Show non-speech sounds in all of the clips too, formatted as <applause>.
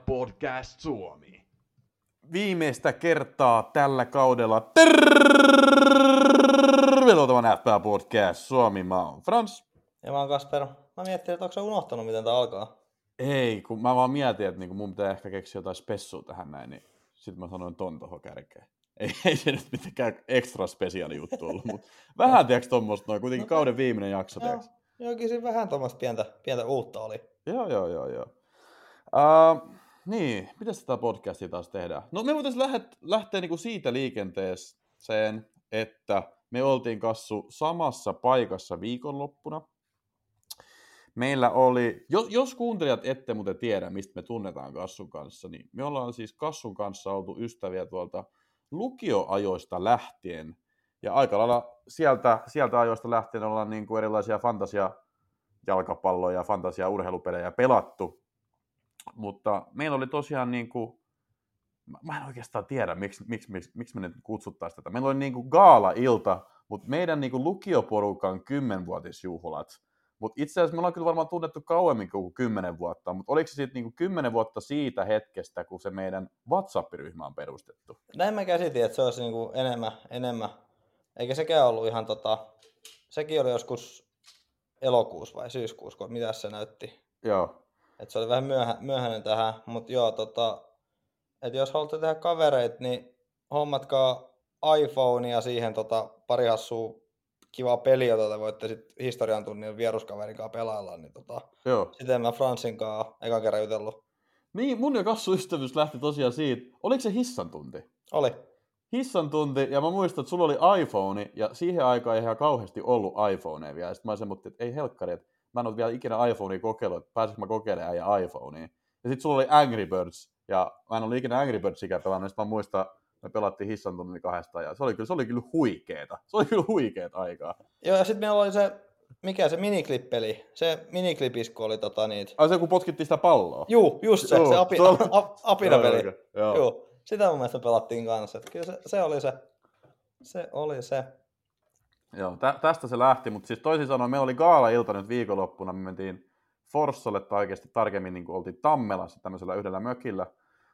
Podcast Suomi. Viimeistä kertaa tällä kaudella tervetuloa FPA Podcast Suomi. Mä oon Frans. Ja mä oon Kasper. Mä miettin, että onko se unohtanut, miten tää alkaa. Ei, kun mä vaan mietin, että niinku mun pitää ehkä keksiä jotain spessua tähän näin, niin sitten mä sanoin ton tohon kärkeen. Ei, ei se nyt mitenkään ekstra spesiaali juttu ollut, mutta vähän tiedätkö tuommoista noin, kuitenkin No, kauden viimeinen jakso, Joo, tiedätkö? jokin siinä vähän tuommoista pientä, pientä uutta oli. Joo, joo, joo, joo. Uh, niin, miten tätä podcastia taas tehdään? No me voitaisiin lähteä, lähteä niinku siitä liikenteeseen, että me oltiin kassu samassa paikassa viikonloppuna. Meillä oli, jos, jos kuuntelijat ette muuten tiedä, mistä me tunnetaan Kassun kanssa, niin me ollaan siis Kassun kanssa oltu ystäviä tuolta lukioajoista lähtien. Ja aika lailla sieltä, sieltä ajoista lähtien ollaan niin kuin erilaisia fantasia jalkapalloja ja fantasia urheilupelejä pelattu. Mutta meillä oli tosiaan niin kuin, mä en oikeastaan tiedä, miksi, miksi, miksi, miksi me nyt kutsuttaisiin tätä. Meillä oli niin kuin gaala-ilta, mutta meidän niin kuin lukioporukan kymmenvuotisjuhlat. Mutta itse asiassa me ollaan kyllä varmaan tunnettu kauemmin kuin kymmenen vuotta, mutta oliko se sitten niin kymmenen vuotta siitä hetkestä, kun se meidän WhatsApp-ryhmä on perustettu? Näin mä käsitin, että se olisi niinku enemmän, enemmän. Eikä sekään ollut ihan tota, sekin oli joskus elokuussa vai syyskuussa, kun mitä se näytti. Joo, Et se oli vähän myöhä, myöhäinen tähän, mutta joo, tota, että jos haluatte tehdä kavereita, niin hommatkaa iPhone ja siihen tota, pari hassua kivaa peliä, jota te voitte sit historian tunnin vieruskaverin kanssa pelailla, niin tota, joo. sitten mä Fransin kanssa ekan kerran jutellut. Niin, mun ja Kassu ystävyys lähti tosiaan siitä, oliko se hissan tunti? Oli. hissan tunti, ja mä muistan, että sulla oli iPhone, ja siihen aikaan ei ihan kauheasti ollut iPhoneja vielä. Sitten mä semmoittin, että ei helkkari, että mä en ole vielä ikinä iPhonea kokeillut, että pääsisikö mä kokeilemaan äijä iPhonea. Ja sitten sulla oli Angry Birds, ja mä en ollut ikinä Angry Birdsikään pelannut, niin sitten mä muistan, me pelattiin hissan tunnin kahdesta, ja se oli kyllä, se oli kyllä huikeeta. Se oli kyllä huikeeta aikaa. Joo, ja sitten meillä oli se, mikä se miniklippeli, se miniklipisku oli tota niitä. Ai se, kun potkittiin sitä palloa. Juu, just se, Joo, se api, se oli- a, apinapeli. Joo, Joo. Joo, sitä mun mielestä pelattiin kanssa. Että kyllä se, se oli se. Se oli se. Joo, tä- tästä se lähti, mutta siis toisin sanoen meillä oli gaala-ilta nyt viikonloppuna, me mentiin Forssalle, tai oikeasti tarkemmin niin oltiin Tammelassa tämmöisellä yhdellä mökillä,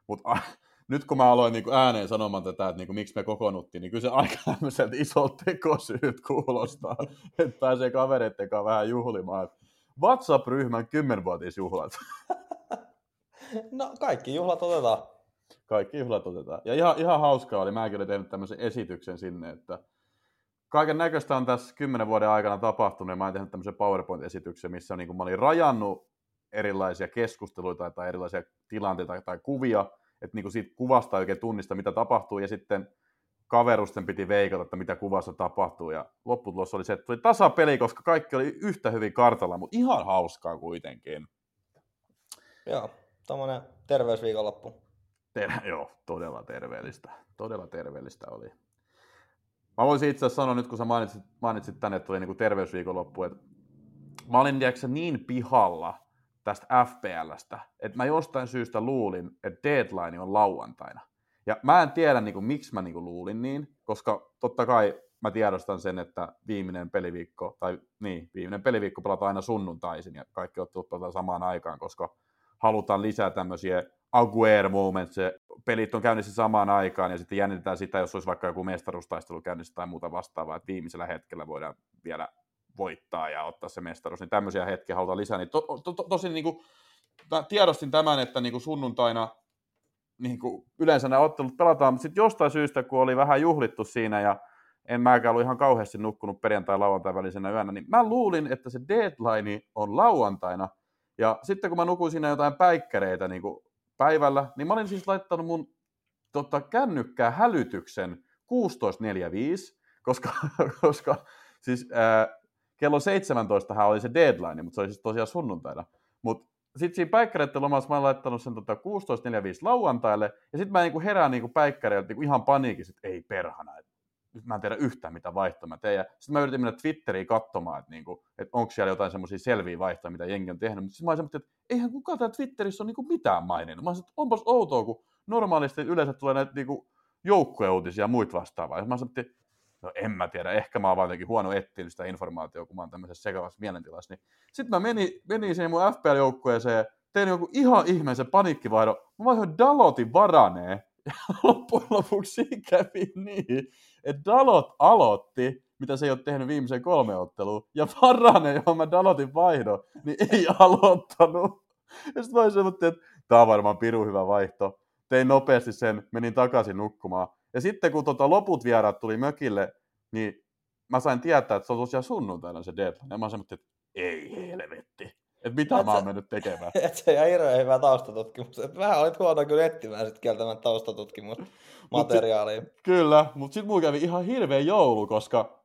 mutta <laughs> nyt kun mä aloin niin kuin ääneen sanomaan tätä, että niin kuin, miksi me kokoonnuttiin, niin kyllä se aika <laughs> tämmöiseltä isolta tekosyyt kuulostaa, <laughs> että pääsee kavereitten kanssa vähän juhlimaan. WhatsApp-ryhmän kymmenvuotisjuhlat. No kaikki juhlat otetaan. Kaikki juhlat otetaan. Ja ihan, ihan hauskaa oli, mäkin olin tehnyt tämmöisen esityksen sinne, että kaiken näköistä on tässä kymmenen vuoden aikana tapahtunut, ja mä oon tehnyt tämmöisen PowerPoint-esityksen, missä niin mä olin rajannut erilaisia keskusteluita tai erilaisia tilanteita tai kuvia, että niin siitä kuvasta ei oikein tunnista, mitä tapahtuu, ja sitten kaverusten piti veikata, että mitä kuvassa tapahtuu, ja lopputulos oli se, että tuli tasapeli, koska kaikki oli yhtä hyvin kartalla, mutta ihan hauskaa kuitenkin. Joo, tommonen terveysviikonloppu. Ter- <laughs> joo, todella terveellistä. Todella terveellistä oli. Mä voisin itse asiassa sanoa nyt, kun sä mainitsit, mainitsit tänne, että tuli niinku terveysviikonloppu, että mä olin tiedätkö, niin pihalla tästä FPLstä, että mä jostain syystä luulin, että deadline on lauantaina. Ja mä en tiedä, niin kuin, miksi mä niin kuin, luulin niin, koska totta kai mä tiedostan sen, että viimeinen peliviikko, tai niin, viimeinen peliviikko pelataan aina sunnuntaisin, ja kaikki ottelut pelataan samaan aikaan, koska halutaan lisää tämmöisiä Aguero moments, pelit on käynnissä samaan aikaan, ja sitten jännitetään sitä, jos olisi vaikka joku mestaruustaistelu käynnissä tai muuta vastaavaa, että viimeisellä hetkellä voidaan vielä voittaa ja ottaa se mestaruus, niin tämmöisiä hetkiä halutaan lisää. Niin to, to, to, tosin niin kuin, tiedostin tämän, että niin kuin sunnuntaina niin kuin yleensä nämä ottelut pelataan, mutta sitten jostain syystä, kun oli vähän juhlittu siinä ja en mäkään ollut ihan kauheasti nukkunut perjantai lauantai välisenä yönä, niin mä luulin, että se deadline on lauantaina. Ja sitten kun mä nukuin siinä jotain päikkäreitä niin kuin päivällä, niin mä olin siis laittanut mun tota, kännykkää hälytyksen 16.45, koska, <laughs> koska siis ää, kello 17 oli se deadline, mutta se oli siis tosiaan sunnuntaina. Mutta sitten siinä päikkäreiden lomassa mä olen laittanut sen tota 16.45 lauantaille, ja sitten mä niinku herään niinku päikkäreiltä niinku ihan paniikissa, että ei perhana, että nyt mä en tiedä yhtään mitä vaihtoa mä teen. Sitten mä yritin mennä Twitteriin katsomaan, että, niinku, että onko siellä jotain semmoisia selviä vaihtoja, mitä jengi on tehnyt. Mutta sitten mä semmoinen, että eihän kukaan täällä Twitterissä ole niinku mitään maininnut. Mä olin, että onpas outoa, kun normaalisti yleensä tulee näitä niinku joukkueuutisia ja muita vastaavaa. Ja mä sanoin, että no en mä tiedä, ehkä mä oon vaan huono etsinyt sitä informaatiota, kun mä oon tämmöisessä sekavassa mielentilassa. Niin sitten mä menin, menin siihen mun FPL-joukkueeseen tein joku ihan ihmeisen paniikkivaihdon. Mä vaihdoin Dalotin varaneen. <laughs> Ja loppujen lopuksi kävi niin, että Dalot aloitti, mitä se ei ole tehnyt viimeisen kolme ottelua. Ja Varane, johon mä Dalotin vaihdon, niin ei <laughs> aloittanut. Ja sitten mä olisin, että tämä on varmaan piru hyvä vaihto. Tein nopeasti sen, menin takaisin nukkumaan. Ja sitten kun tota loput vieraat tuli mökille, niin mä sain tietää, että se on tosiaan sunnuntaina se deadline. Ja mä sanoin, että ei helvetti. Että mitä Et mä oon sä- mennyt tekemään. <laughs> Et se ihan hirveän hyvä taustatutkimus. Et vähän olit huono kyllä etsimään sit kieltämään taustatutkimusmateriaalia. Kyllä, mutta sitten mulla kävi ihan hirveä joulu, koska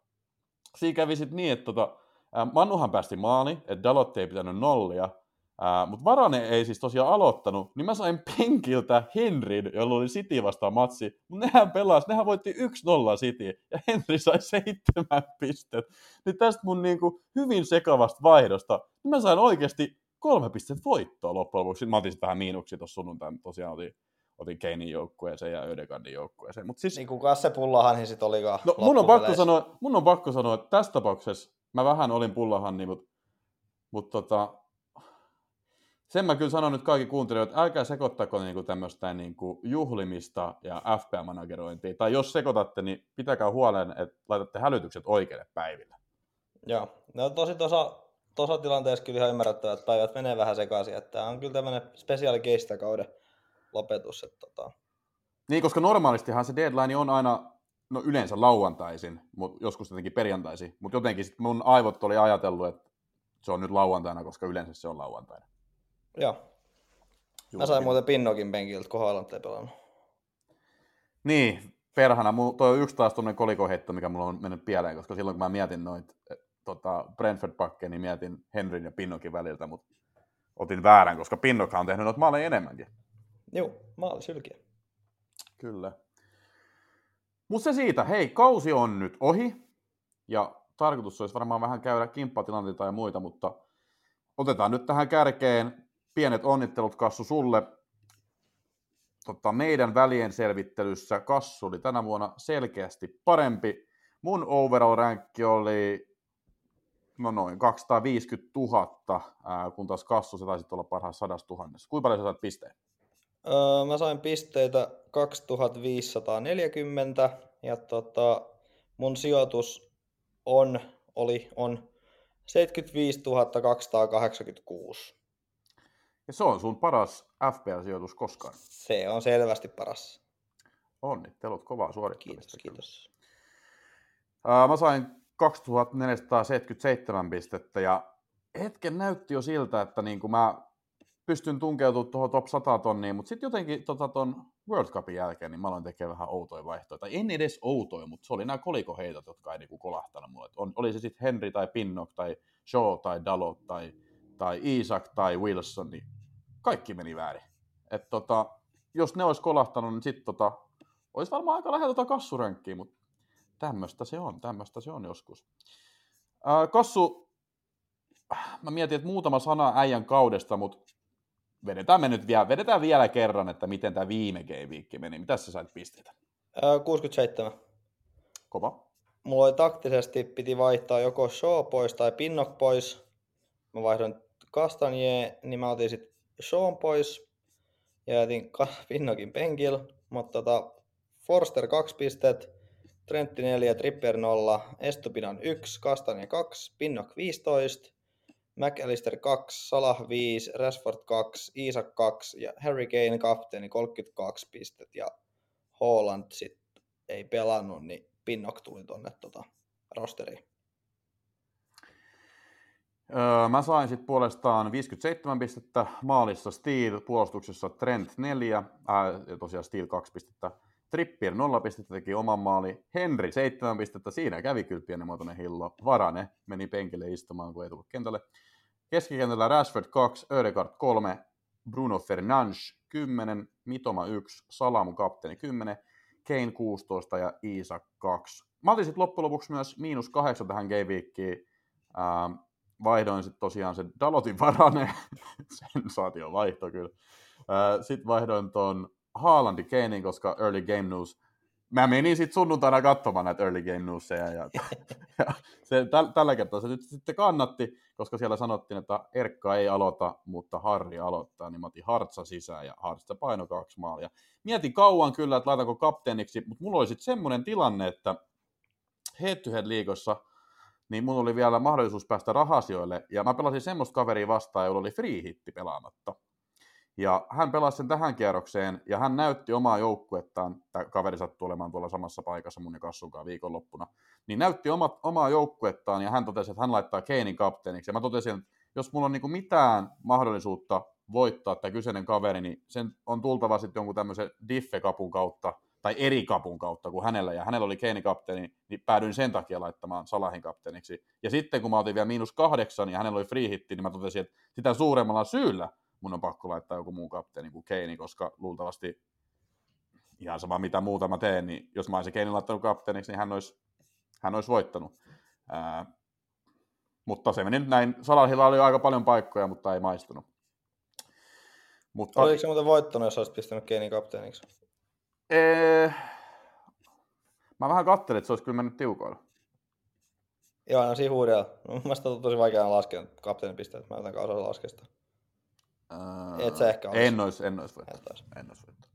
siinä kävi sitten niin, että tota, ää, Manuhan päästi maali, että Dalot ei pitänyt nollia, mutta Varane ei siis tosiaan aloittanut, niin mä sain penkiltä Henryn, jolla oli City vastaan matsi, mutta nehän pelasi, nehän voitti 1-0 City, ja Henry sai seitsemän pistet. Niin tästä mun niinku hyvin sekavasta vaihdosta, niin mä sain oikeasti kolme pistettä voittoa loppujen lopuksi. Sitten mä otin vähän miinuksia tuossa sunnuntaina, tosiaan otin, otin Keinin joukkueeseen ja Ödegardin joukkueeseen. Mutta siis Niin kuka se pullahan niin sit olikaan No, mun, on pakko sanoa, mun on pakko sanoa, että tässä tapauksessa mä vähän olin pullahanni, mutta mut tota, sen mä kyllä sanon nyt kaikki kuuntelijoille, että älkää sekoittako niinku tämmöistä niinku juhlimista ja FPA-managerointia. Tai jos sekoitatte, niin pitäkää huolen, että laitatte hälytykset oikeille päiville. Joo. No tosi tuossa tuossa tilanteessa kyllä ihan ymmärrettävää, että päivät menee vähän sekaisin. Että tämä on kyllä tämmöinen spesiaali case kauden lopetus. Että tota, Niin, koska normaalistihan se deadline on aina, no yleensä lauantaisin, mutta joskus tietenkin perjantaisin. Mutta jotenkin sit mun aivot oli ajatellut, että se on nyt lauantaina, koska yleensä se on lauantaina. Joo. Mä sain muuten Pinnokin penkiltä, kun Haaland ei pelannut. Niin, perhana. Mulla, toi on yksi taas tuommoinen kolikoheitto, mikä mulla on mennyt pieleen, koska silloin kun mä mietin noit eh, tota brentford pakkeja niin mietin Henryn ja Pinnokin väliltä, mutta otin väärän, koska Pinnokhan on tehnyt noita maaleja enemmänkin. Joo, maali sylkiä. Kyllä. Mutta se siitä, hei, kausi on nyt ohi, ja tarkoitus olisi varmaan vähän käydä kimppatilanteita ja muita, mutta otetaan nyt tähän kärkeen pienet onnittelut Kassu sulle. Tota, meidän välien selvittelyssä Kassu oli tänä vuonna selkeästi parempi. Mun overall rankki oli no noin 250 000, ää, kun taas Kassu se taisi olla parhaassa 100 000. Kuinka paljon sä saat pisteen? Öö, mä sain pisteitä 2540 ja tota, mun sijoitus on, oli, on 75 286. Ja se on sun paras FPL-sijoitus koskaan. Se on selvästi paras. Onnittelut, kovaa suorittamista. Kiitos, kiitos. Ää, mä sain 2477 pistettä ja hetken näytti jo siltä, että niin kuin mä pystyn tunkeutumaan tuohon top 100 tonniin, mutta sitten jotenkin tota, ton World Cupin jälkeen niin mä aloin tekemään vähän outoja vaihtoehtoja. Tai en edes outoja, mutta se oli nämä kolikoheitot, jotka ei niinku kolahtanut mulle. On, oli se sitten Henry tai Pinnock tai Shaw tai Dalot tai, tai Isaac tai Wilson, niin kaikki meni väärin. Et tota, jos ne olisi kolahtanut, niin sitten tota, olisi varmaan aika lähellä tota kassurenkkiä, mutta tämmöistä se on, tämmöistä se on joskus. Ää, Kassu, mä mietin, että muutama sana äijän kaudesta, mutta vedetään me nyt vielä, vedetään vielä kerran, että miten tämä viime game meni. Mitä sä sait pisteitä? Öö, 67. Kova. Mulla oli taktisesti, piti vaihtaa joko Shaw pois tai Pinnock pois. Mä vaihdoin Kastanje, niin mä otin sitten Shawn pois ja jätin <laughs> Pinnockin penkillä. Mutta tota, Forster 2 pistet, Trentti 4, Trippier 0, Estupinan 1, Kastanje 2, Pinnock 15, McAllister 2, Salah 5, Rashford 2, Isak 2 ja Harry Kane kapteeni 32 pistet ja Holland sitten ei pelannut, niin Pinnock tuli tonne tota, rosteriin. Öö, mä sain sitten puolestaan 57 pistettä, maalissa Steel, puolustuksessa Trent 4, ää, ja tosiaan Steel 2 pistettä, Trippier 0 pistettä teki oman maali, Henry 7 pistettä, siinä kävi kyllä pienimuotoinen hillo, Varane meni penkille istumaan, kun ei tullut kentälle. Keskikentällä Rashford 2, Ödegaard 3, Bruno Fernandes 10, Mitoma 1, Salamu kapteeni 10, Kane 16 ja Isak 2. Mä otin sitten loppujen lopuksi myös miinus 8 tähän game weekiin. Ähm, vaihdoin sitten tosiaan sen Dalotin varane, <laughs> sensaatio vaihto kyllä. Sitten vaihdoin ton Haalandi Kanein, koska Early Game News, mä menin sitten sunnuntaina katsomaan näitä Early Game Newsia ja <laughs> Ja se, täl, tällä kertaa se nyt sitten kannatti, koska siellä sanottiin, että Erkka ei aloita, mutta Harri aloittaa, niin mä otin Hartsa sisään ja Hartsa paino kaksi maalia. Mietin kauan kyllä, että laitanko kapteeniksi, mutta mulla oli sitten semmoinen tilanne, että head-to-head liigossa, niin mulla oli vielä mahdollisuus päästä rahasioille, ja mä pelasin semmoista kaveria vastaan, jolla oli free hitti pelaamatta. Ja hän pelasi sen tähän kierrokseen, ja hän näytti omaa joukkuettaan, tämä kaveri sattui olemaan tuolla samassa paikassa mun ja Kassunkaan viikonloppuna, niin näytti oma, omaa joukkuettaan, ja hän totesi, että hän laittaa Keinin kapteeniksi. Ja mä totesin, että jos mulla on niin mitään mahdollisuutta voittaa tämä kyseinen kaveri, niin sen on tultava sitten jonkun tämmöisen diffe-kapun kautta, tai eri kapun kautta kuin hänellä, ja hänellä oli Keini kapteeni, niin päädyin sen takia laittamaan Salahin kapteeniksi. Ja sitten kun mä otin vielä miinus kahdeksan, ja hänellä oli free hitti, niin mä totesin, että sitä suuremmalla syyllä mun on pakko laittaa joku muu kapteeni kuin Keini, koska luultavasti ihan sama mitä muuta mä teen, niin jos mä olisin Keinin laittanut kapteeniksi, niin hän olisi, hän olisi voittanut. Ää, mutta se meni nyt näin. Salahilla oli aika paljon paikkoja, mutta ei maistunut. Mutta... Oliko se muuten voittanut, jos olisit pistänyt Keinin kapteeniksi? Ee, mä vähän katselin, että se olisi kyllä mennyt tiukoilla. Joo, no siinä huudella. Mun mielestä on tosi vaikea laskea kapteenin pisteet. Mä en osaa laskea sitä. Öö, Et sä ehkä olisi. En olisi, en olisi voittanut. En olisi voittanut.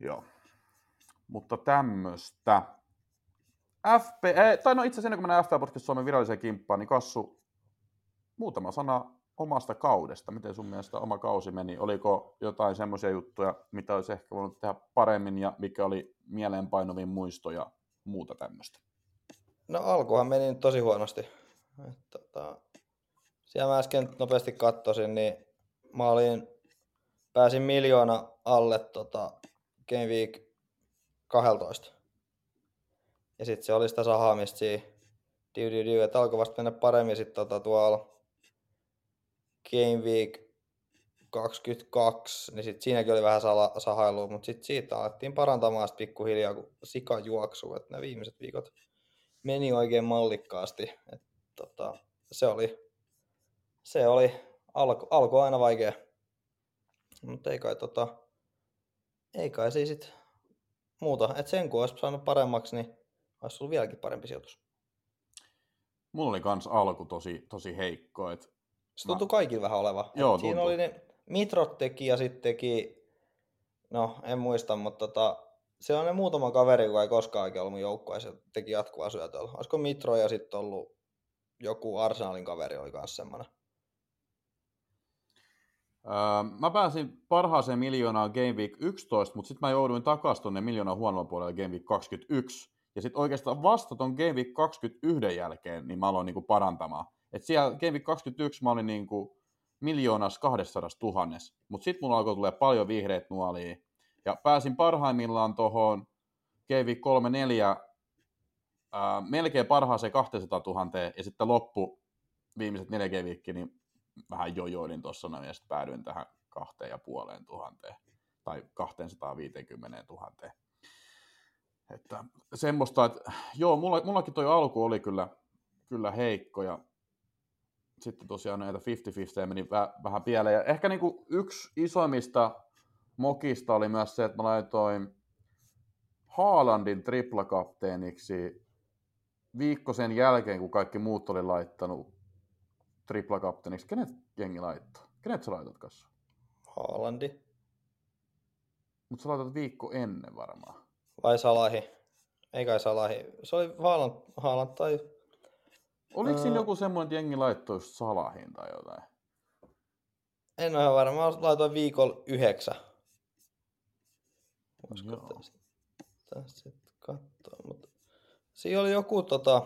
Joo. Mutta tämmöistä. FP, tai no itse asiassa ennen kuin mennään FP Podcast Suomen viralliseen kimppaan, niin Kassu, muutama sana omasta kaudesta. Miten sun mielestä oma kausi meni? Oliko jotain semmoisia juttuja, mitä olisi ehkä voinut tehdä paremmin ja mikä oli mieleenpainuvin muisto ja muuta tämmöistä? No alkuhan meni nyt tosi huonosti. Tota, siellä mä äsken nopeasti kattosin, niin mä olin, pääsin miljoona alle tota, Game Week 12. Ja sitten se oli sitä sahaamista siinä, diu, että alkoi vasta mennä paremmin sitten tota, tuolla Game Week 22, niin sitten siinäkin oli vähän sala, sahailua, mutta sitten siitä alettiin parantamaan sit pikkuhiljaa, kun sika juoksuu, että nämä viimeiset viikot meni oikein mallikkaasti. Et, tota, se oli, se oli alku, alku aina vaikea. Mutta ei kai, tota, ei kai siis sit muuta. Et sen kun olisi saanut paremmaksi, niin olisi ollut vieläkin parempi sijoitus. Mulla oli kans alku tosi, tosi heikko. Et se tuntui mä... kaikilla vähän oleva. Joo, siinä oli ne, Mitrot teki ja sitten teki, no en muista, mutta tota, se on ne muutama kaveri, joka ei koskaan oikein ollut mun joukkueessa, teki jatkuvaa syötöllä. Olisiko Mitro ja sitten ollut joku Arsenalin kaveri oli kanssa semmoinen. Öö, mä pääsin parhaaseen miljoonaan Game Week 11, mutta sitten mä jouduin takaisin tuonne miljoonan huonolla puolella Game Week 21. Ja sitten oikeastaan vasta ton Game Week 21 jälkeen, niin mä aloin niinku parantamaan. Et siellä Game Week 21 mä olin niinku miljoonas 200 tuhannes, mutta sitten mulla alkoi tulee paljon vihreät nuolia. Ja pääsin parhaimmillaan tuohon Game Week 34 ää, melkein parhaaseen 200 000 ja sitten loppu viimeiset neljä Game niin vähän jojoilin tuossa noin ja sitten päädyin tähän kahteen ja puoleen tuhanteen tai 250 000. Että semmoista, että joo, mulla, mullakin toi alku oli kyllä, kyllä heikko ja sitten tosiaan näitä 50-50 meni vähän pieleen. Ja ehkä niin kuin yksi isoimmista mokista oli myös se, että mä laitoin Haalandin triplakapteeniksi viikko sen jälkeen, kun kaikki muut oli laittanut triplakapteeniksi. Kenet jengi laittaa? Kenet sä laitat kanssa? Haalandi. Mutta sä laitat viikko ennen varmaan. Vai Salahi? Ei kai Salahi. Se oli Haaland, Haaland tai Oliko siinä joku semmoinen, että jengi laittoi just Salahin tai jotain? En ole varma. Mä laitoin viikolla yhdeksän. Voisiko tästä katsoa. Mutta siinä oli joku, tota,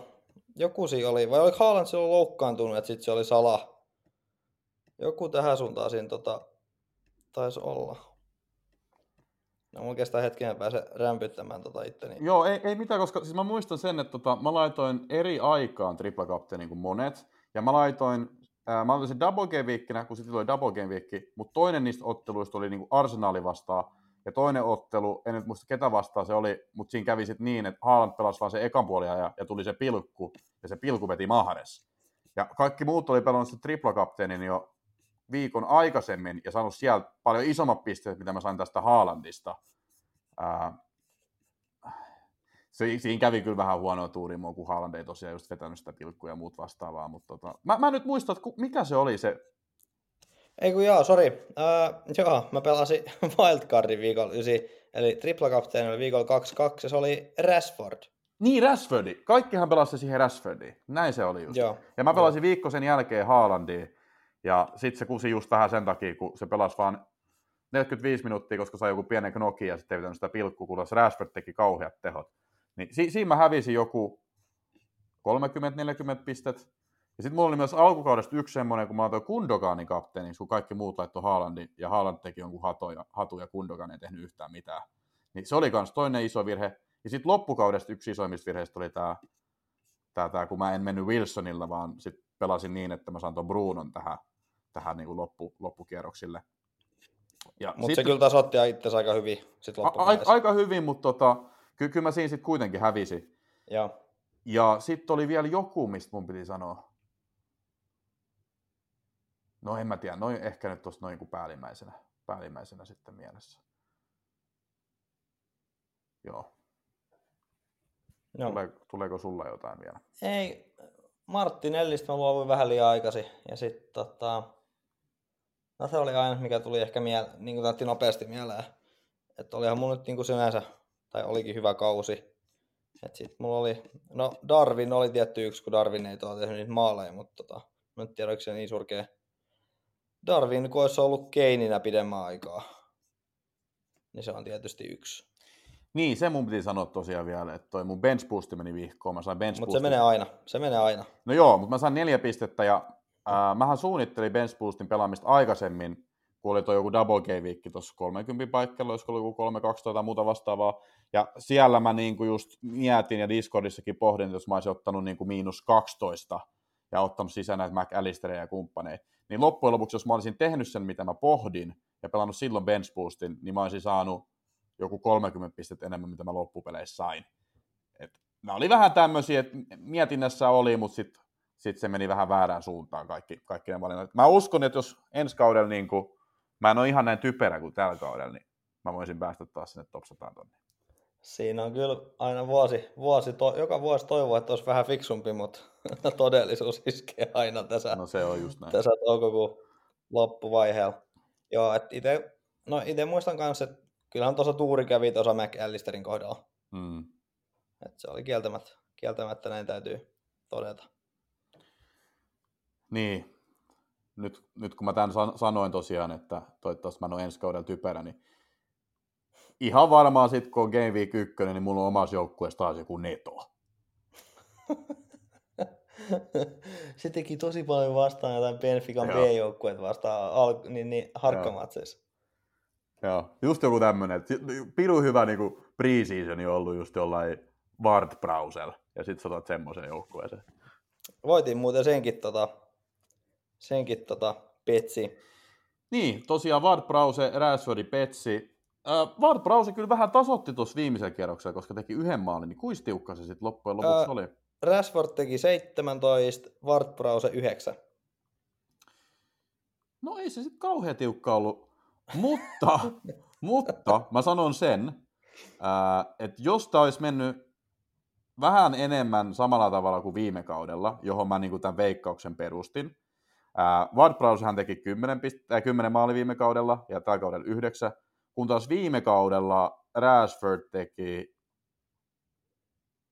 joku siinä oli, vai oliko Haaland silloin loukkaantunut, että sitten se oli Sala. Joku tähän suuntaan siinä tota, taisi olla. No mun kestää hetken pääse rämpyttämään tota itteni. Joo, ei, ei mitään, koska siis mä muistan sen, että tota, mä laitoin eri aikaan tripla kapteeni kuin monet. Ja mä laitoin, ää, mä laitoin sen double game weekinä, kun sitten oli double game week, mutta toinen niistä otteluista oli niin Arsenali vastaan. Ja toinen ottelu, en nyt muista ketä vastaan se oli, mutta siinä kävi sitten niin, että Haaland pelasi vaan se ekan puolia ja, ja tuli se pilkku, ja se pilkku veti mahdes. Ja kaikki muut oli pelannut sitä tripla kapteenin jo viikon aikaisemmin ja saanut sieltä paljon isommat pisteet, mitä mä sain tästä Haalandista. Ää, siinä kävi kyllä vähän huonoa tuuria, kun Haaland ei tosiaan just vetänyt sitä pilkkuja ja muut vastaavaa, mutta tota, mä, mä nyt muistan, että mikä se oli se, Ei kun joo, sori. Uh, joo, mä pelasin <laughs> Wildcardin viikolla 9, eli tripla kapteeni oli viikolla 22, ja se oli Rashford. niin Rashfordi, kaikkihan pelasi siihen Rashfordiin, näin se oli just. Joo. Ja mä pelasin viikko sen jälkeen Haalandiin, ja sitten se kusi just vähän sen takia, kun se pelasi vaan 45 minuuttia, koska sai joku pienen knokin ja sitten ei sitä pilkkua, kun Rashford teki kauheat tehot. Niin si- siinä mä hävisin joku 30-40 pistet. Ja sitten mulla oli myös alkukaudesta yksi semmoinen, kun mä oon Kundoganin kapteeni, kun kaikki muut laittoi Haalandin, ja Haaland teki jonkun hatu ja, hatu ja Kundogan ei tehnyt yhtään mitään. Niin se oli myös toinen iso virhe. Ja sitten loppukaudesta yksi isoimmista virheistä oli tämä, tää, tää, kun mä en mennyt Wilsonilla, vaan sitten pelasin niin, että mä saan ton Brunon tähän, tähän niin kuin loppu, loppukierroksille. Ja Mutta se kyllä tasoitti itse aika hyvin sit a, a, aika hyvin, mutta tota, kyllä, kyllä mä siinä sitten kuitenkin hävisin. Joo. Ja sitten oli vielä joku, mistä mun piti sanoa. No en mä tiedä, noin ehkä nyt tuossa noin kuin päällimmäisenä, päällimmäisenä sitten mielessä. Joo. Joo. Tule, tuleeko sulla jotain vielä? Ei, Martinellista mä luovuin vähän liian aikaisin. Ja sitten tota, no se oli aina, mikä tuli ehkä miele, niin kuin nopeasti mieleen. Että olihan mun nyt niin kuin sinänsä, tai olikin hyvä kausi. Et sit mulla oli, no Darwin oli tietty yksi, kun Darwin ei tuolla tehnyt niitä maaleja, mutta tota, mä en tiedä, se niin surkea. Darwin, kun olisi ollut Keininä pidemmän aikaa, niin se on tietysti yksi. Niin, se mun piti sanoa tosiaan vielä, että toi mun bench boosti meni vihkoon. Mä sain bench Mutta se menee aina, se menee aina. No joo, mutta mä sain neljä pistettä ja ää, mähän suunnittelin bench boostin pelaamista aikaisemmin, kun oli toi joku double game viikki tuossa 30 paikalla, olisiko ollut joku 3 12 tai muuta vastaavaa. Ja siellä mä niinku just mietin ja Discordissakin pohdin, että jos mä olisin ottanut niinku miinus 12 ja ottanut sisään näitä McAllisteria ja kumppaneita, niin loppujen lopuksi, jos mä olisin tehnyt sen, mitä mä pohdin, ja pelannut silloin bench boostin, niin mä olisin saanut joku 30 pistettä enemmän, mitä mä loppupeleissä sain. Et nämä oli vähän tämmöisiä, että mietinnässä oli, mutta sitten sit se meni vähän väärään suuntaan kaikki, kaikki ne valinnat. Mä uskon, että jos ensi kaudella, niin kuin, mä en ole ihan näin typerä kuin tällä kaudella, niin mä voisin päästä taas sinne top 100 tonne. Siinä on kyllä aina vuosi, vuosi to, joka vuosi toivoa, että olisi vähän fiksumpi, mutta <laughs> todellisuus iskee aina tässä, No se on just näin. tässä toukokuun loppuvaiheella. Joo, että ite, no ite muistan kanssa, että kyllähän tuossa tuuri kävi tuossa McAllisterin kohdalla. Mm. Että se oli kieltämättä, kieltämättä näin täytyy todeta. Niin, nyt, nyt kun mä tämän san- sanoin tosiaan, että toivottavasti mä en ole ensi kaudella typerä, niin ihan varmaan sitten kun on Game Week 1, niin mulla on omassa joukkueessa taas joku neto. <laughs> se teki tosi paljon vastaan jotain Benfican Joo. B-joukkueet vastaan al- niin, niin harkkamatseissa. Joo, just joku tämmönen, piru hyvä niinku pre-seasoni on ollut just jollain Ward Browsel, ja sit sä otat semmoisen joukkueeseen. Voitin muuten senkin, tota, senkin tota, petsi. Niin, tosiaan Ward Browse, Rashfordi, Petsi. Äh, Ward Browse kyllä vähän tasotti tuossa viimeisellä kierroksella, koska teki yhden maalin, niin kuinka tiukka se sitten loppujen lopuksi Ää, oli? Rashford teki 17, Wartbrause 9. No ei se sitten kauhean tiukka ollut, mutta, <laughs> mutta mä sanon sen, ää, että jos tämä olisi mennyt vähän enemmän samalla tavalla kuin viime kaudella, johon mä niinku tämän veikkauksen perustin, ää, Ward-Prowsehan teki 10, pist- äh, 10 maali viime kaudella ja tällä kaudella 9, kun taas viime kaudella Rashford teki,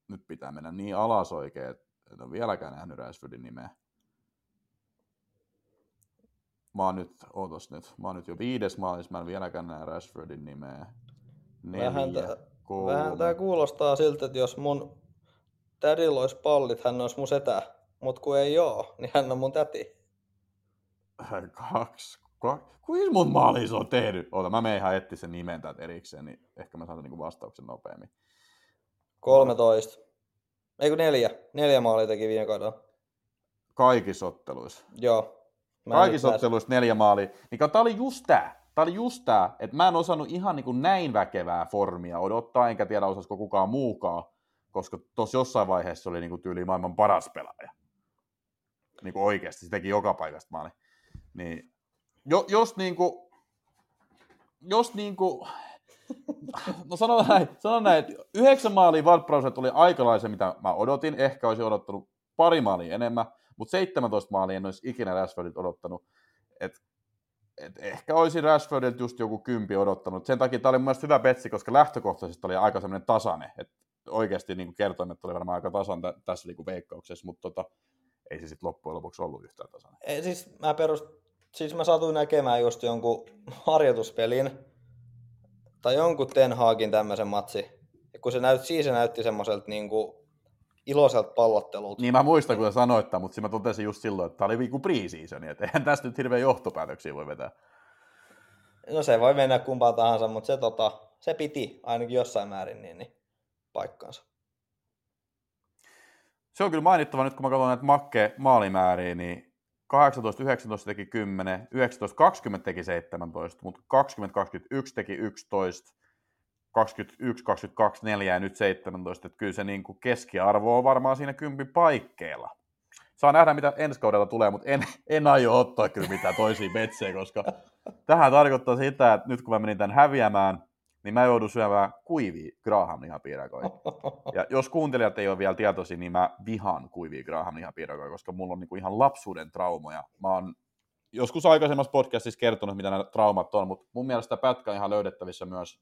nyt pitää mennä niin alas oikein, että en ole vieläkään nähnyt Rashfordin nimeä. Mä oon nyt, ootas nyt, mä oon nyt jo viides maalissa, mä en vieläkään näe Rashfordin nimeä. Neljä, Vähän, tää- kolme. vähän tää kuulostaa siltä, että jos mun tädillä olisi pallit, hän olisi mun setä. Mut kun ei oo, niin hän on mun täti. Kaksi, kaksi. Kuinka mun maalia se on tehnyt? Oota, mä menen ihan etsiä sen nimen täältä erikseen, niin ehkä mä saan niinku vastauksen nopeammin. 13. Ei kun neljä. Neljä maalia teki viime kaudella. Kaikissa otteluissa. Joo. Mä Kaikissa otteluissa neljä maalia. Niin tää oli just tää. Tää oli just tää, että mä en osannut ihan niin kuin näin väkevää formia odottaa, enkä tiedä osasko kukaan muukaan, koska tuossa jossain vaiheessa oli niin kuin tyyli maailman paras pelaaja. Niin kuin oikeasti, se teki joka paikasta maali. Niin, jo, jos niin kuin, jos niin kuin, <laughs> No sanon näin, sanon näin että yhdeksän maalia Ward tuli aikalaisen, mitä mä odotin. Ehkä olisi odottanut pari maalia enemmän, mutta 17 maalia en olisi ikinä Rashfordit odottanut. Et, et ehkä olisi Rashfordilta just joku kympi odottanut. Sen takia tämä oli mun hyvä petsi, koska lähtökohtaisesti oli aika semmoinen tasainen. Et oikeasti niin kertoimet oli varmaan aika tasan tä- tässä niin veikkauksessa, mutta tota, ei se sitten loppujen lopuksi ollut yhtään tasainen. Ei, siis mä perust... Siis mä satuin näkemään just jonkun harjoituspelin, tai jonkun Ten Hagin tämmöisen matsi. Ja kun se näytti, siis se näytti semmoiselta niin kuin iloiselta pallottelulta. Niin mä muistan, kun sä sanoit tämän, mutta mä totesin just silloin, että tämä oli viikku pre-season, että eihän tästä nyt hirveän johtopäätöksiä voi vetää. No se voi mennä kumpaan tahansa, mutta se, tota, se piti ainakin jossain määrin niin, niin paikkansa. Se on kyllä mainittava nyt, kun mä katson näitä makke maalimääriä, niin 18-19 teki 10, 19-20 teki 17, mutta 20-21 teki 11, 21, 22, 4 ja nyt 17, että kyllä se niin kuin keskiarvo on varmaan siinä kympi paikkeilla. Saa nähdä, mitä ensi kaudella tulee, mutta en, en aio ottaa kyllä mitään toisia betsejä, koska tähän tarkoittaa sitä, että nyt kun mä menin tämän häviämään, niin mä joudun syömään kuivia Graham lihapiirakoja. Ja jos kuuntelijat ei ole vielä tietoisia, niin mä vihaan kuivia Graham lihapiirakoja, koska mulla on niinku ihan lapsuuden traumoja. Mä oon joskus aikaisemmassa podcastissa kertonut, mitä nämä traumat on, mutta mun mielestä pätkä on ihan löydettävissä myös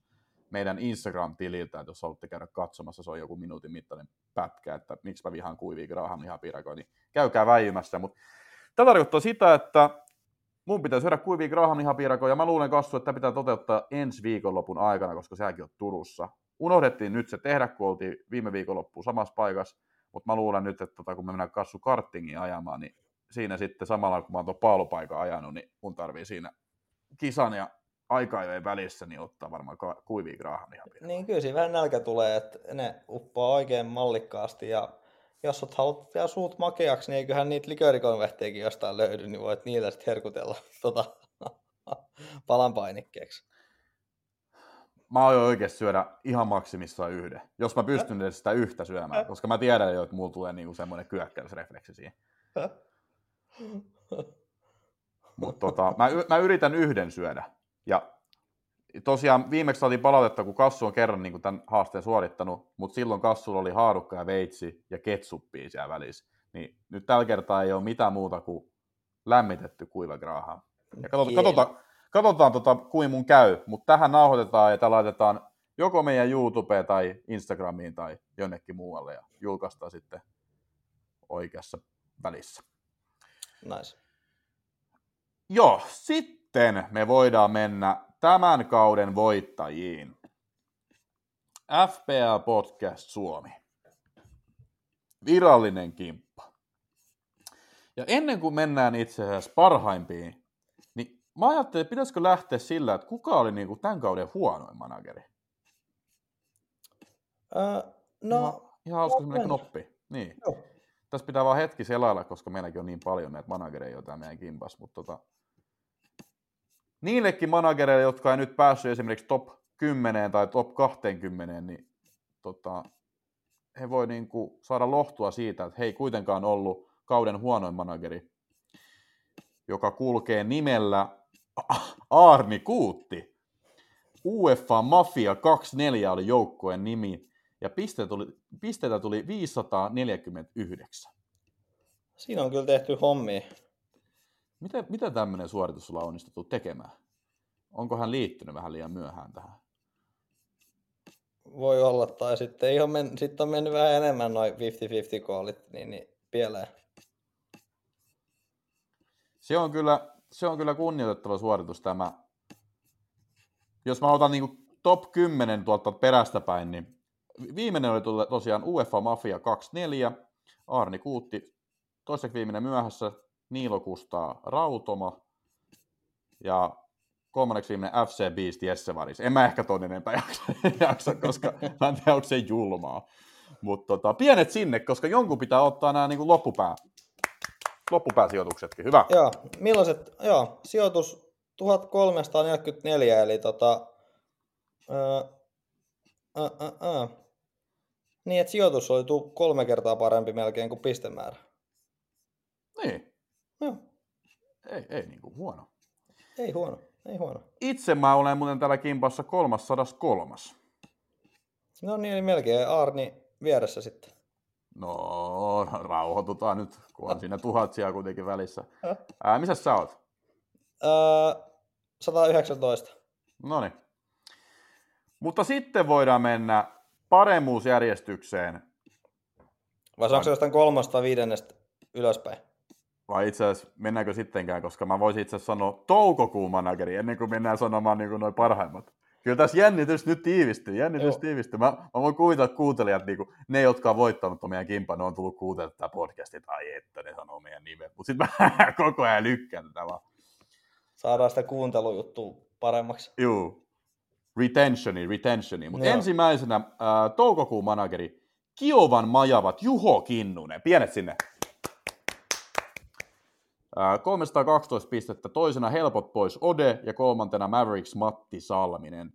meidän Instagram-tililtä, että jos haluatte käydä katsomassa, se on joku minuutin mittainen pätkä, että miksi mä vihaan kuivia Graham lihapiirakoja, niin käykää väijymässä. Mutta tämä tarkoittaa sitä, että mun pitää syödä kuivia Graham lihapiirakoja, ja mä luulen kasvu, että pitää toteuttaa ensi viikonlopun aikana, koska sekin on Turussa. Unohdettiin nyt se tehdä, kun oltiin viime viikonloppuun samassa paikassa, mutta mä luulen nyt, että tota, kun me mennään kasvu karttingin ajamaan, niin siinä sitten samalla kun mä oon tuon paalupaikan ajanut, niin mun tarvii siinä kisan ja aika välissä, niin ottaa varmaan kuivia Grahamia. Niin kyllä siinä vähän nälkä tulee, että ne uppoaa oikein mallikkaasti ja jos olet halunnut vielä suut makeaksi, niin eiköhän niitä liköörikonvehtejäkin jostain löydy, niin voit niillä sitten herkutella <laughs> tota, palan painikkeeksi. Mä aion oikeasti syödä ihan maksimissaan yhden, jos mä pystyn edes sitä yhtä syömään, koska mä tiedän jo, että mulla tulee niinku semmoinen kyökkäysrefleksi siihen. Mutta tota, mä, mä yritän yhden syödä. Ja tosiaan viimeksi saatiin palautetta, kun Kassu on kerran niin kuin tämän haasteen suorittanut, mutta silloin Kassulla oli haarukka ja veitsi ja ketsuppia siellä välissä. Niin nyt tällä kertaa ei ole mitään muuta kuin lämmitetty kuiva graaha. Ja katsotaan, katsotaan, katsotaan tota, kuin mun käy, mutta tähän nauhoitetaan ja tämä laitetaan joko meidän YouTubeen tai Instagramiin tai jonnekin muualle ja julkaistaan sitten oikeassa välissä. Nice. Joo, sitten me voidaan mennä tämän kauden voittajiin. FPL Podcast Suomi. Virallinen kimppa. Ja ennen kuin mennään itse asiassa parhaimpiin, niin mä ajattelin, että pitäisikö lähteä sillä, että kuka oli niin kuin tämän kauden huonoin manageri? Öö, no, ihan, ihan hauska semmoinen knoppi. Niin. Joo. Tässä pitää vaan hetki selailla, koska meilläkin on niin paljon näitä managereja, joita meidän kimpas, mutta tota, niillekin managereille, jotka ei nyt päässyt esimerkiksi top 10 tai top 20, niin tota, he voi niin kuin saada lohtua siitä, että he kuitenkaan ollut kauden huonoin manageri, joka kulkee nimellä Arni Kuutti. UEFA Mafia 24 oli joukkueen nimi, ja pisteitä tuli, pisteitä tuli 549. Siinä on kyllä tehty hommia. Miten, mitä tämmöinen suoritus sulla on onnistuttu tekemään? Onko hän liittynyt vähän liian myöhään tähän? Voi olla, tai sitten, ei men, sitten on mennyt vähän enemmän noin 50-50 koolit, niin, niin pieleen. Se on kyllä, se on kyllä kunnioitettava suoritus tämä. Jos mä otan niin top 10 tuolta perästä päin, niin viimeinen oli tosiaan UEFA Mafia 24, Arni Kuutti, toiseksi viimeinen myöhässä, Niilo Kustaa Rautoma ja kolmanneksi viimeinen FC Beast Jesse Varis. En mä ehkä ton enempää <laughs> jaksa, jaksa koska mä en tiedä, onko se julmaa. Mutta tota, pienet sinne, koska jonkun pitää ottaa nämä niin loppupää, loppupääsijoituksetkin. Hyvä. Joo, millaiset, joo, sijoitus 1344, eli tota, ää, ää, ää, niin, että sijoitus oli kolme kertaa parempi melkein kuin pistemäärä. Niin. Joo. Ei, ei niin kuin huono. Ei huono. Ei huono. Itse mä olen muuten täällä kimpassa 303. No niin, eli melkein Arni vieressä sitten. No, rauhoitutaan nyt, kun on siinä tuhatsia kuitenkin välissä. Ää, missä sä oot? Öö, 119. No niin. Mutta sitten voidaan mennä paremmuusjärjestykseen, Vai onko se jostain kolmasta viidennestä ylöspäin? Vai itse asiassa mennäänkö sittenkään, koska mä voisin itse asiassa sanoa toukokuun manageri ennen kuin mennään sanomaan niin noin parhaimmat. Kyllä tässä jännitys nyt tiivistyy, jännitys Joo. tiivistyy. Mä, mä voin kuvitella että kuuntelijat, niin kuin, ne jotka on voittanut ton meidän kimpan, ne on tullut kuuntelemaan tätä podcastia, ai että ne sanoo meidän nimet. Mutta sitten mä <laughs> koko ajan lykkään tätä vaan. Saadaan sitä kuuntelujuttua paremmaksi. Juu. Retentioni, retentioni. Mutta Joo. ensimmäisenä ää, toukokuun manageri, Kiovan majavat Juho Kinnunen. Pienet sinne. Ää, 312 pistettä, toisena helpot pois Ode ja kolmantena Mavericks Matti Salminen.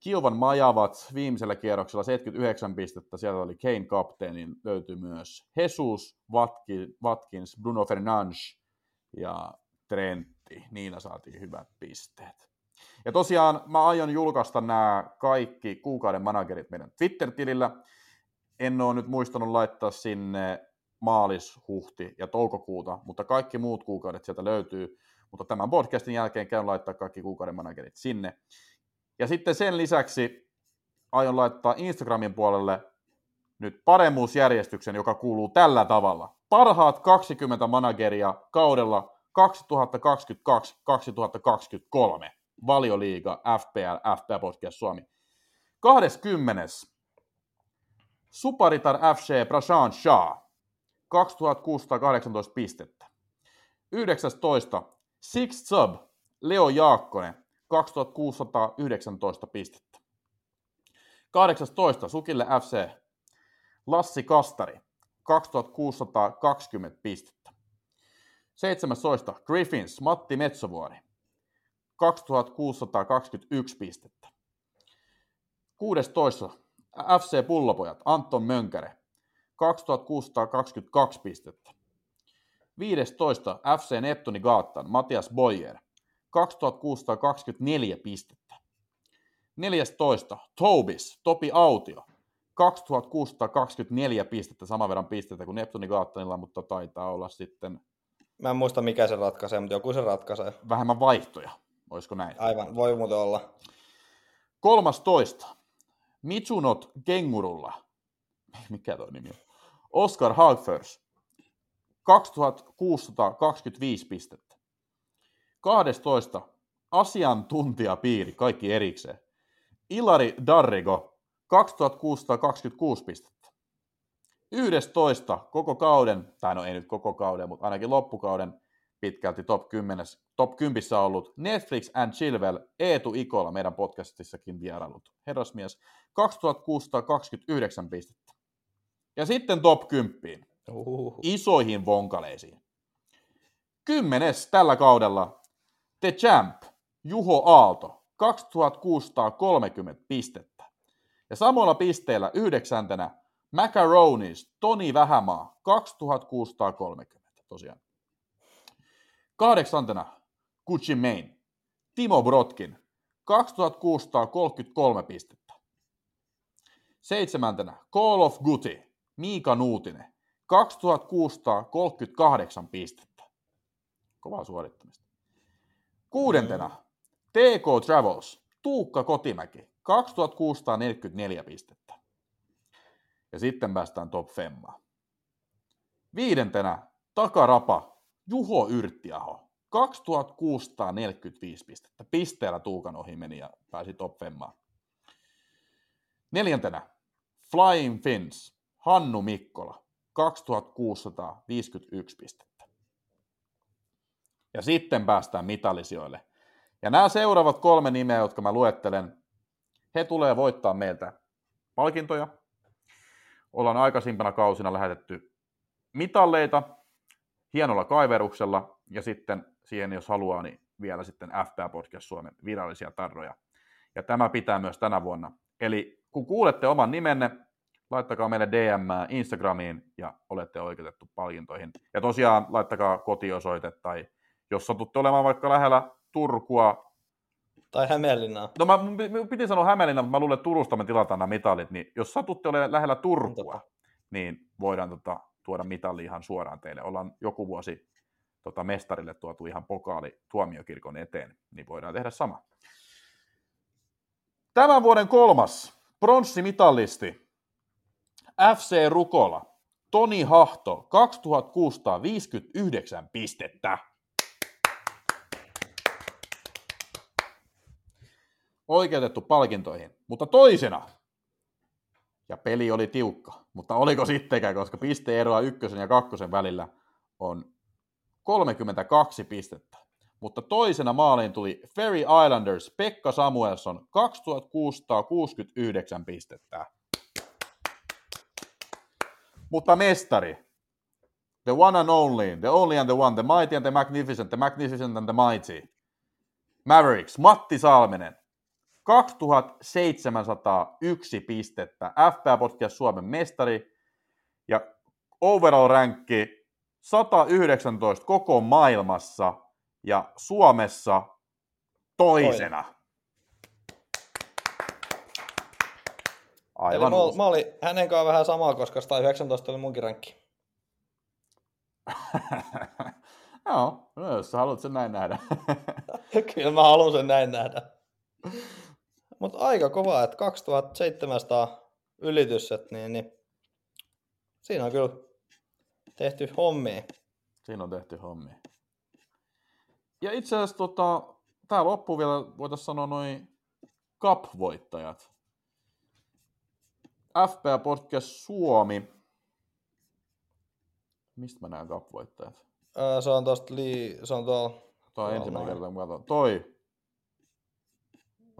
Kiovan majavat viimeisellä kierroksella 79 pistettä, sieltä oli Kane kapteenin, löytyi myös Jesus, Watki- Watkins, Bruno Fernandes ja Trentti. Niillä saatiin hyvät pisteet. Ja tosiaan mä aion julkaista nämä kaikki kuukauden managerit meidän Twitter-tilillä. En ole nyt muistanut laittaa sinne maalis, huhti ja toukokuuta, mutta kaikki muut kuukaudet sieltä löytyy. Mutta tämän podcastin jälkeen käyn laittaa kaikki kuukauden managerit sinne. Ja sitten sen lisäksi aion laittaa Instagramin puolelle nyt paremmuusjärjestyksen, joka kuuluu tällä tavalla. Parhaat 20 manageria kaudella 2022-2023. Valioliiga, FPL, FPL Podcast Suomi. 20. Suparitar FC Prashant Shah, 2618 pistettä. 19. Six Sub, Leo Jaakkonen, 2619 pistettä. 18. Sukille FC, Lassi Kastari, 2620 pistettä. 17. Griffins, Matti Metsovuori, 2621 pistettä. 16. FC Pullopojat, Anton Mönkäre, 2622 pistettä. 15. FC Neptuni Gaattan, Matias Boyer, 2624 pistettä. 14. Tobis, Topi Autio, 2624 pistettä, saman verran pistettä kuin Neptuni Gaattanilla, mutta taitaa olla sitten Mä en muista mikä se ratkaisee, mutta joku se ratkaisee. vähemmän vaihtoja. Olisiko näin? Aivan, voi muuten olla. 13. Mitsunot Kengurulla. <laughs> Mikä toi nimi on? Oscar Hagfors. 2625 pistettä. 12. Asiantuntijapiiri, kaikki erikseen. Ilari Darrigo, 2626 pistettä. 11. Koko kauden, tai no ei nyt koko kauden, mutta ainakin loppukauden pitkälti top 10, top 10 ollut Netflix and Chilwell, Eetu Ikola, meidän podcastissakin vierailut, herrasmies, 2629 pistettä. Ja sitten top 10, Uhuhu. isoihin vonkaleisiin. Kymmenes tällä kaudella The Champ, Juho Aalto, 2630 pistettä. Ja samoilla pisteillä yhdeksäntenä Macaronis, Toni Vähämaa, 2630 tosiaan. Kahdeksantena Gucci Main, Timo Brotkin, 2633 pistettä. Seitsemäntenä Call of Duty, Miika Nuutinen, 2638 pistettä. Kovaa suorittamista. Kuudentena TK Travels, Tuukka Kotimäki, 2644 pistettä. Ja sitten päästään top femmaan. Viidentenä takarapa Juho Yrttiaho, 2645 pistettä. Pisteellä Tuukan ohi meni ja pääsi top femmaan. Neljäntenä Flying Fins, Hannu Mikkola, 2651 pistettä. Ja sitten päästään mitallisijoille. Ja nämä seuraavat kolme nimeä, jotka mä luettelen, he tulee voittaa meiltä palkintoja. Ollaan aikaisimpana kausina lähetetty mitalleita hienolla kaiveruksella ja sitten siihen, jos haluaa, niin vielä sitten FPA Podcast Suomen virallisia tarroja. Ja tämä pitää myös tänä vuonna. Eli kun kuulette oman nimenne, laittakaa meille DM Instagramiin ja olette oikeutettu palkintoihin. Ja tosiaan laittakaa kotiosoite tai jos satutte olemaan vaikka lähellä Turkua, Tai Hämeenlinnaa. No mä, mun piti sanoa Hämeenlinna, mutta mä luulen, että Turusta me tilataan nämä mitalit, niin jos satutte olemaan lähellä Turkua, Totta. niin voidaan tota, tuoda mitalli ihan suoraan teille. Ollaan joku vuosi tota, mestarille tuotu ihan pokaali tuomiokirkon eteen, niin voidaan tehdä sama. Tämän vuoden kolmas pronssimitallisti FC Rukola, Toni Hahto, 2659 pistettä. Oikeutettu palkintoihin, mutta toisena, ja peli oli tiukka, mutta oliko sittenkään, koska pisteeroa ykkösen ja kakkosen välillä on 32 pistettä. Mutta toisena maaliin tuli Ferry Islanders Pekka Samuelson 2669 pistettä. Mutta mestari, the one and only, the only and the one, the mighty and the magnificent, the magnificent and the mighty, Mavericks, Matti Salminen, 2701 pistettä, FPA Podcast Suomen mestari ja overall rankki 119 koko maailmassa ja Suomessa toisena. Eli Aivan mä, uusi. mä olin hänen kanssaan vähän samaa, koska 119 oli munkin rankki. <laughs> Joo, no, jos sä haluat sen näin nähdä. <laughs> Kyllä mä haluan sen näin nähdä. Mutta aika kova, että 2700 ylitys, et niin, niin siinä on kyllä tehty hommia. Siinä on tehty hommia. Ja itse asiassa tota, tää loppu vielä, voitaisiin sanoa noin Cup-voittajat. FPA Podcast Suomi. Mistä mä näen Cup-voittajat? Öö, se on tosta lii, se on tuolla, Toi on ensimmäinen kerta, kun mä katson. Toi.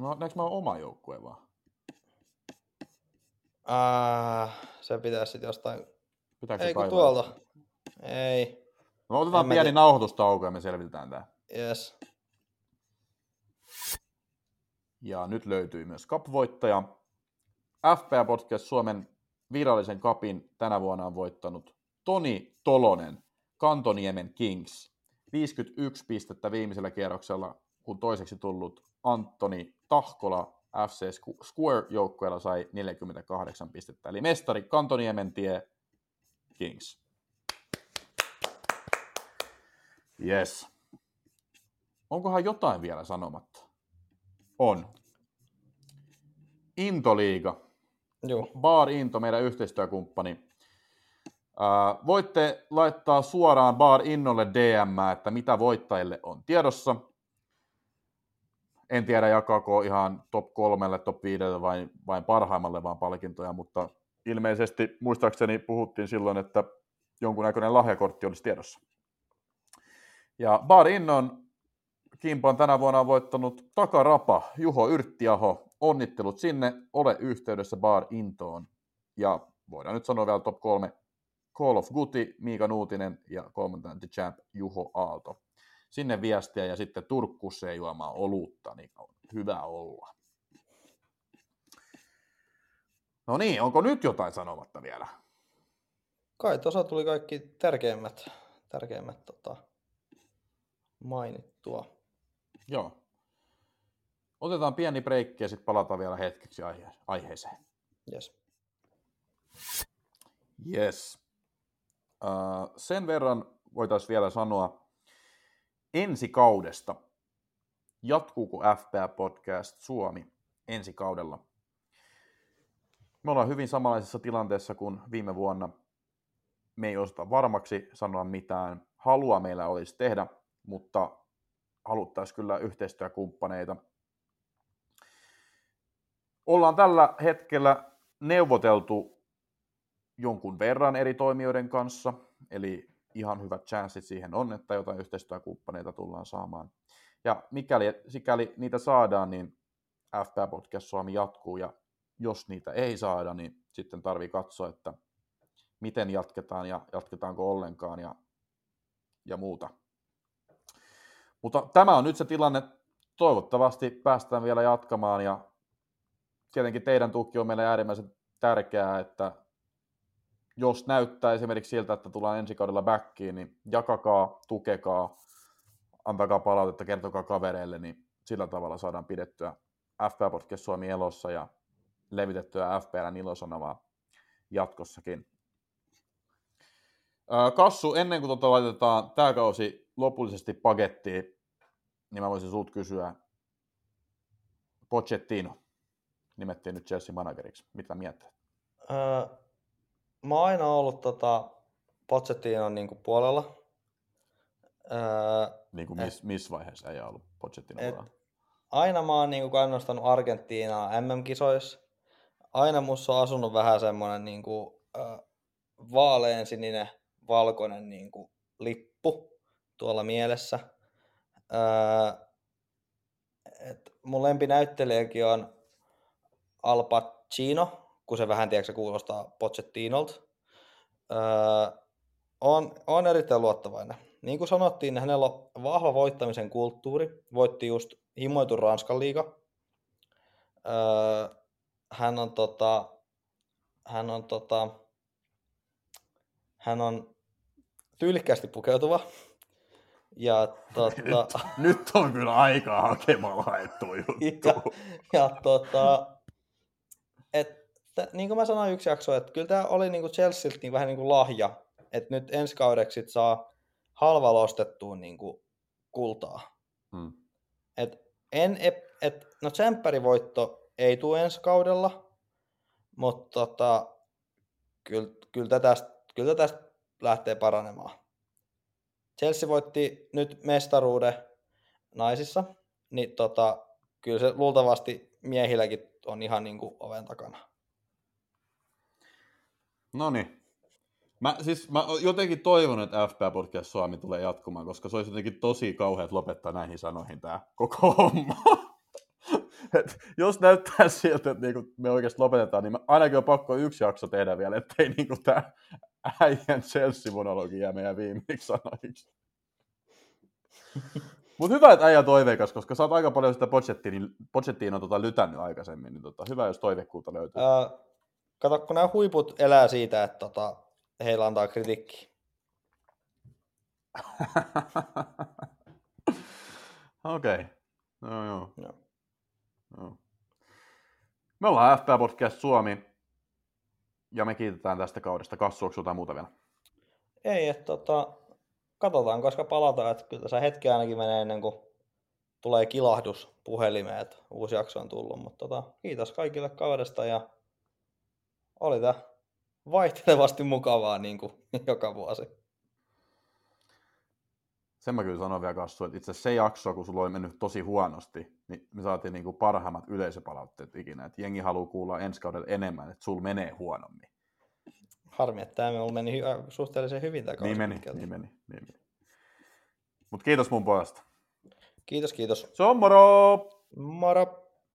No, näekö mä oma joukkue vaan? ää, se pitäisi sitten jostain, Pitääkö ei se kun kaivaa? tuolta, ei, No, otetaan En pieni nauhoitustauko ja me selvitetään tää. yes. Ja nyt löytyy myös Cup-voittaja. FPA Podcast Suomen virallisen kapin tänä vuonna on voittanut Toni Tolonen, Kantoniemen Kings. 51 pistettä viimeisellä kierroksella, kun toiseksi tullut Antoni Tahkola FC Squ- Square-joukkueella sai 48 pistettä. Eli mestari Kantoniemen tie Kings. Yes. Onkohan jotain vielä sanomatta? On. Intoliiga. Juu. Bar Into, meidän yhteistyökumppani. Ää, voitte laittaa suoraan Bar Innolle DM, että mitä voittajille on tiedossa. En tiedä, jakaako ihan top kolmelle, top viidelle vai vain parhaimmalle vaan palkintoja, mutta ilmeisesti muistaakseni puhuttiin silloin, että jonkunnäköinen lahjakortti olisi tiedossa. Ja Bar Innon Kimpan tänä vuonna on voittanut takarapa Juho Yrttiaho. Onnittelut sinne, ole yhteydessä Bar Intoon. Ja voidaan nyt sanoa vielä top kolme. Call of Duty, Miika Nuutinen ja kolmantena The Champ Juho Aalto. Sinne viestiä ja sitten Turkkusseen juomaan olutta, niin on hyvä olla. No niin, onko nyt jotain sanomatta vielä? Kai tuossa tuli kaikki tärkeimmät, tärkeimmät tota, mainittua. Joo. Otetaan pieni breikki ja sitten palataan vielä hetkeksi aihe- aiheeseen. Yes. Yes. Uh, sen verran voitaisiin vielä sanoa ensi kaudesta. Jatkuuko FPA Podcast Suomi ensi kaudella? Me ollaan hyvin samanlaisessa tilanteessa kuin viime vuonna. Me ei osata varmaksi sanoa mitään. Halua meillä olisi tehdä, mutta haluttaisiin kyllä yhteistyökumppaneita. Ollaan tällä hetkellä neuvoteltu jonkun verran eri toimijoiden kanssa, eli ihan hyvät chanssit siihen on, että jotain yhteistyökumppaneita tullaan saamaan. Ja mikäli, sikäli niitä saadaan, niin FPA Podcast Suomi jatkuu, ja jos niitä ei saada, niin sitten tarvii katsoa, että miten jatketaan ja jatketaanko ollenkaan ja, ja muuta. Mutta tämä on nyt se tilanne. Toivottavasti päästään vielä jatkamaan ja tietenkin teidän tuki on meille äärimmäisen tärkeää, että jos näyttää esimerkiksi siltä, että tullaan ensi kaudella backiin, niin jakakaa, tukekaa, antakaa palautetta, kertokaa kavereille, niin sillä tavalla saadaan pidettyä FPL Podcast Suomi elossa ja levitettyä FPLn ilosanovaa jatkossakin. Kassu, ennen kuin tota laitetaan tämä kausi lopullisesti pakettiin, niin mä voisin sulta kysyä, Pochettino nimettiin nyt Chelsea manageriksi. Mitä miettää? Öö, mä oon aina ollut tota, Pochettinon niin puolella. Öö, Niin kuin miss, missä vaiheessa ei ollut Pochettino Et- puolella? aina mä oon niin kannustanut Argentiinaa MM-kisoissa. Aina musta on asunut vähän semmoinen niin kuin, äh, vaaleansininen, valkoinen niin kuin, lippu tuolla mielessä. Äh, et mun lempinäyttelijäkin on Al Pacino, kun se vähän tiedätkö, kuulostaa Pochettinolta. Öö, on, on erittäin luottavainen. Niin kuin sanottiin, hänellä on vahva voittamisen kulttuuri. Voitti just himoitun Ranskan liiga. Öö, hän on tota, hän on tota, hän on tyylikkäästi pukeutuva. Ja tota, <laughs> Nyt on kyllä aikaa hakemalla haettu juttu. ja, ja tota, niin kuin mä sanoin yksi jakso, että kyllä tämä oli niinku Chelsealtä niinku vähän niin kuin lahja, että nyt ensi kaudeksi sit saa halvalla ostettua niinku kultaa. Hmm. Et en, et, et, no tsemppärivoitto ei tule ensi kaudella, mutta tota, kyllä, kyllä, tästä, kyllä tästä lähtee paranemaan. Chelsea voitti nyt mestaruuden naisissa, niin tota, kyllä se luultavasti miehilläkin on ihan niin kuin oven takana. No niin. Mä, siis, mä jotenkin toivon, että FP Podcast Suomi tulee jatkumaan, koska se olisi jotenkin tosi kauheat lopettaa näihin sanoihin tämä koko homma. <laughs> Et jos näyttää siltä, että niinku me oikeasti lopetetaan, niin mä ainakin on pakko yksi jakso tehdä vielä, ettei niinku tämä äijän Chelsea-monologi jää meidän viimeiksi sanoiksi. <laughs> Mutta hyvä, että äijä toiveikas, koska sä oot aika paljon sitä Pochettinoa tota lytännyt aikaisemmin, niin tota, hyvä, jos toivekkuutta löytyy. Öö, kato, kun nämä huiput elää siitä, että tota, heillä antaa kritiikki. <laughs> Okei. Okay. No joo. Joo. joo. Me ollaan FP Podcast Suomi ja me kiitetään tästä kaudesta. Kassu, onko jotain muuta vielä? Ei, että tota, katsotaan, koska palataan, että kyllä tässä hetki ainakin menee ennen kuin tulee kilahdus puhelimeen, että uusi jakso on tullut, mutta tota, kiitos kaikille kaudesta ja oli tämä vaihtelevasti mukavaa niin kuin <laughs> joka vuosi. Sen mä kyllä sanon vielä Kassu, että itse se jakso, kun sulla oli mennyt tosi huonosti, niin me saatiin niinku parhaimmat yleisöpalautteet ikinä. Että jengi haluaa kuulla ensi kaudella enemmän, että sulla menee huonommin. Harmi, että tämä meni hy- suhteellisen hyvin tämä kausi Niin meni, niin meni. Niin meni. Mutta kiitos mun puolesta. Kiitos, kiitos. Se on moro! Moro!